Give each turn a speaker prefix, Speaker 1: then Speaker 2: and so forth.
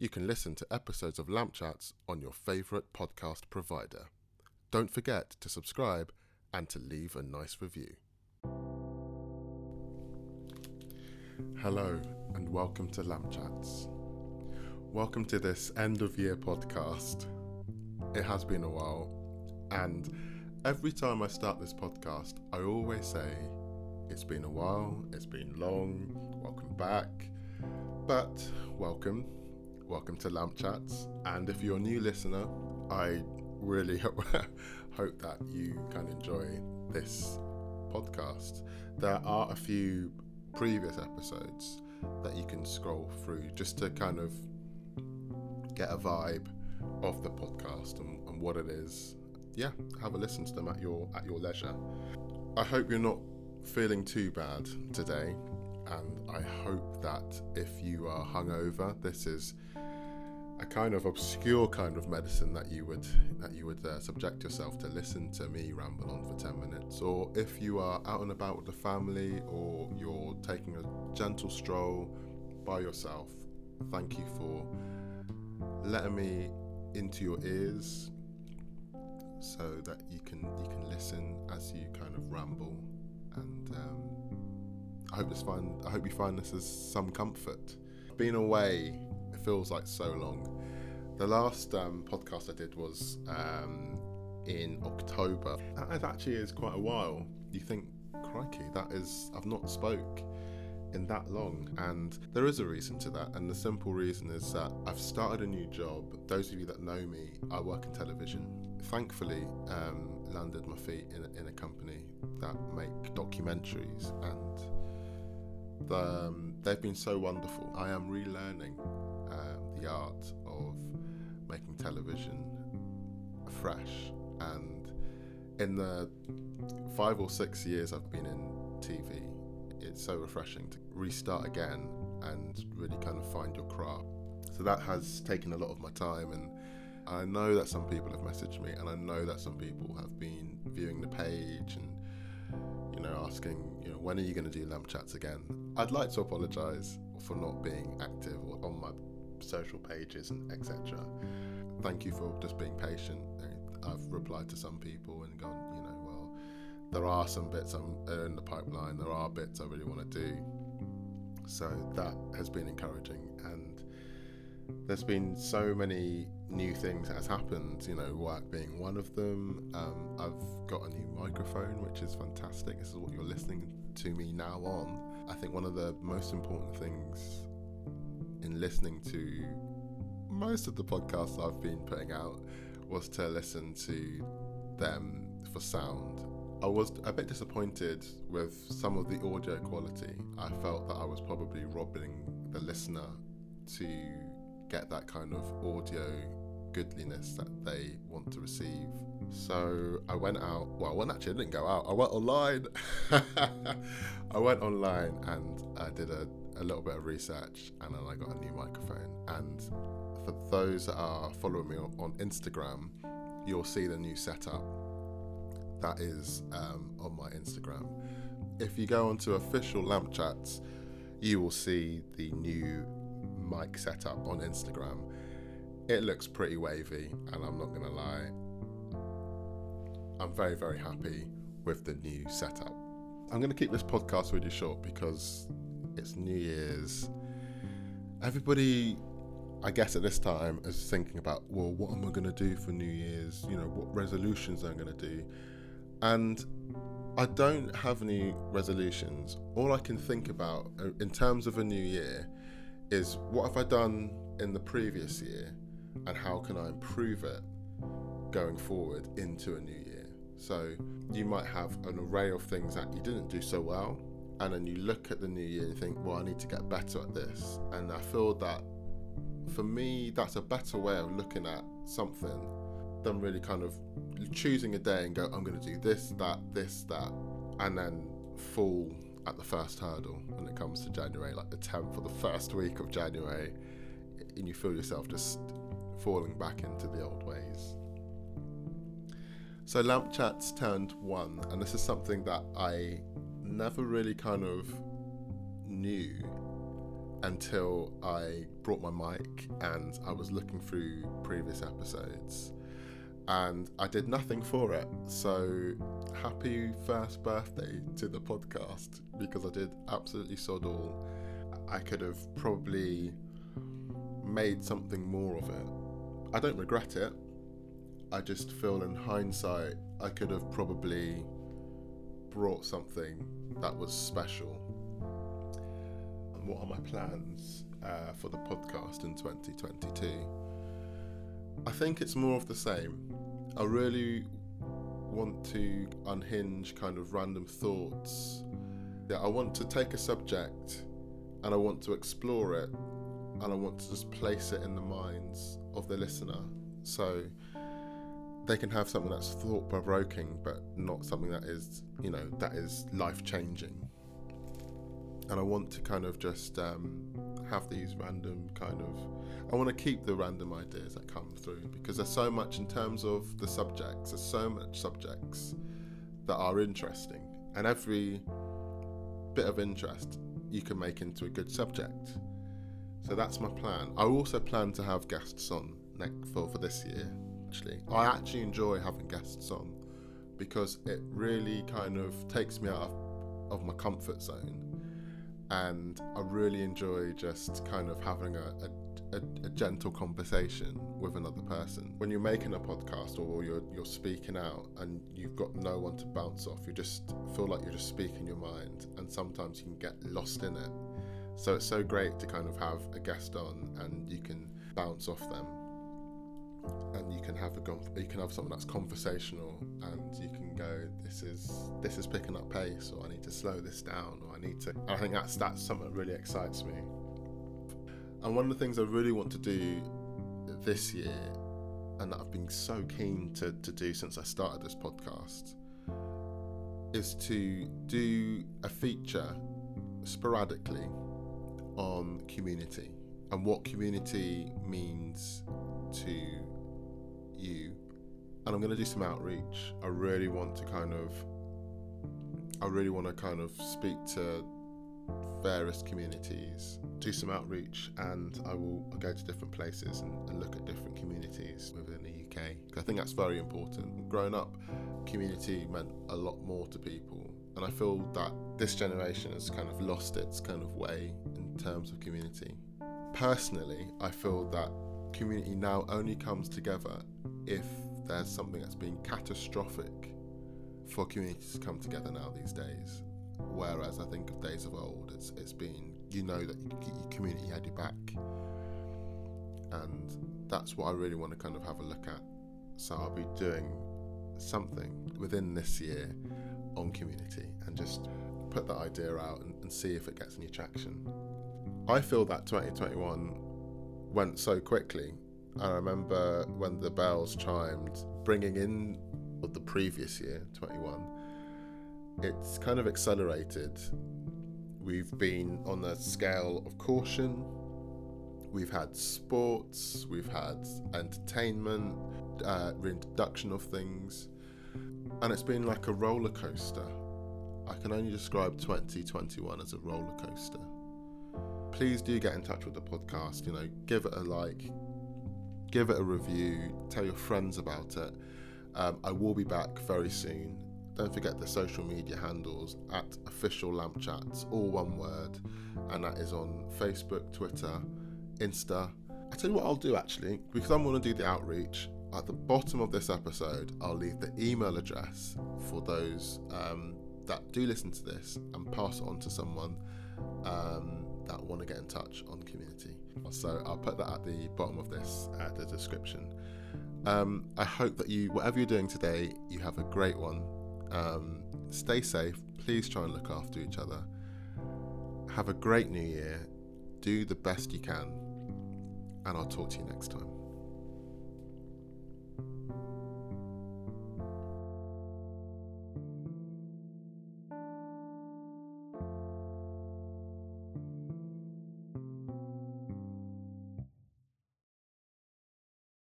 Speaker 1: You can listen to episodes of Lamp Chats on your favourite podcast provider. Don't forget to subscribe and to leave a nice review. Hello, and welcome to Lamp Chats. Welcome to this end of year podcast. It has been a while, and every time I start this podcast, I always say, It's been a while, it's been long, welcome back. But welcome, welcome to Lamp Chats. And if you're a new listener, I really hope, that you can enjoy this podcast. There are a few previous episodes that you can scroll through just to kind of get a vibe of the podcast and, and what it is. Yeah, have a listen to them at your at your leisure. I hope you're not feeling too bad today, and I hope that if you are hungover, this is a kind of obscure kind of medicine that you would that you would uh, subject yourself to. Listen to me ramble on for 10 minutes. Or if you are out and about with the family or you're taking a gentle stroll by yourself thank you for letting me into your ears so that you can you can listen as you kind of ramble and um, I hope this find I hope you find this as some comfort being away it feels like so long. The last um, podcast I did was um, in October. That actually is quite a while. You think, crikey, that is I've not spoke in that long, and there is a reason to that. And the simple reason is that I've started a new job. Those of you that know me, I work in television. Thankfully, um, landed my feet in a, in a company that make documentaries and um, they've been so wonderful. I am relearning um, the art of making television fresh. And in the five or six years I've been in TV, it's so refreshing to restart again and really kind of find your craft. So that has taken a lot of my time and I know that some people have messaged me and I know that some people have been viewing the page and you know asking you know when are you going to do lamp chats again I'd like to apologize for not being active on my social pages and etc. Thank you for just being patient. I've replied to some people and gone, you know, well, there are some bits I'm uh, in the pipeline. There are bits I really want to do. So that has been encouraging, and there's been so many new things that has happened. You know, work being one of them. Um, I've got a new microphone, which is fantastic. This is what you're listening to me now on. I think one of the most important things in listening to most of the podcasts I've been putting out was to listen to them for sound. I was a bit disappointed with some of the audio quality. I felt that I was probably robbing the listener to get that kind of audio goodliness that they want to receive. So I went out. Well, when actually I didn't go out. I went online. I went online and I did a, a little bit of research, and then I got a new microphone. And for those that are following me on Instagram, you'll see the new setup. That is um, on my Instagram. If you go onto official Lamp Chats, you will see the new mic setup on Instagram. It looks pretty wavy, and I'm not gonna lie, I'm very, very happy with the new setup. I'm to keep this podcast really short because it's New Year's. Everybody, I guess, at this time is thinking about, well, what am I to do for New Year's? You know, what resolutions I'm going to do. And I don't have any resolutions. All I can think about uh, in terms of a new year is what have I done in the previous year and how can I improve it going forward into a new year. So you might have an array of things that you didn't do so well, and then you look at the new year and think, well, I need to get better at this. And I feel that for me, that's a better way of looking at something than really kind of choosing a day and go, I'm going to do this, that, this, that, and then fall at the first hurdle when it comes to January, like the 10th or the first week of January, and you feel yourself just falling back into the old ways. So Lamp Chats turned one, and this is something that I never really kind of knew until I brought my mic and I was looking through previous episodes and I did nothing for it. So happy first birthday to the podcast because I did absolutely sod all. I could have probably made something more of it. I don't regret it. I just feel in hindsight I could have probably brought something that was special. What are my plans uh, for the podcast in 2022? I think it's more of the same. I really want to unhinge kind of random thoughts. Yeah, I want to take a subject and I want to explore it and I want to just place it in the minds of the listener so they can have something that's thought provoking but not something that is, you know, that is life changing. And I want to kind of just um, have these random kind of I want to keep the random ideas that come through because there's so much in terms of the subjects there's so much subjects that are interesting and every bit of interest you can make into a good subject. So that's my plan. I also plan to have guests on next for, for this year actually. I actually enjoy having guests on because it really kind of takes me out of, of my comfort zone and I really enjoy just kind of having a, a, a, a, gentle conversation with another person. When you're making a podcast or you're you're speaking out and you've got no one to bounce off, you just feel like you're just speaking your mind, and sometimes you can get lost in it. So it's so great to kind of have a guest on and you can bounce off them and you can have a you can have something that's conversational and you can go this is this is picking up pace or I need to slow this down or I need to I think that's that's something that really excites me. And one of the things I really want to do this year and that I've been so keen to, to do since I started this podcast is to do a feature sporadically on community and what community means to you and I'm going to do some outreach. I really want to kind of I really want to kind of speak to various communities, do some outreach, and I will go to different places and, and look at different communities within the UK. I think that's very important. Growing up, community meant a lot more to people, and I feel that this generation has kind of lost its kind of way in terms of community. Personally, I feel that community now only comes together if there's something that's been catastrophic for communities to come together now these days. Whereas I think of days of old, it's it's been you know that your community had your back, and that's what I really want to kind of have a look at. So I'll be doing something within this year on community and just put that idea out and, and see if it gets any traction. I feel that 2021 went so quickly. I remember when the bells chimed, bringing in of the previous year, 21, it's kind of accelerated. We've been on a scale of caution. We've had sports, we've had entertainment, uh, reintroduction of things, and it's been like a roller coaster. I can only describe 2021 as a roller coaster please do get in touch with the podcast. You know, give it a like, give it a review, tell your friends about it. Um, I will be back very soon. Don't forget the social media handles at official lamp chats, all one word, and that is on Facebook, Twitter, Insta. I tell you what I'll do actually, because I'm going to do the outreach. At the bottom of this episode, I'll leave the email address for those um, that do listen to this and pass it on to someone. Um, that want to get in touch on community. So I'll put that at the bottom of this, at the description. Um, I hope that you, whatever you're doing today, you have a great one. Um, stay safe. Please try and look after each other. Have a great new year. Do the best you can. And I'll talk to you next time.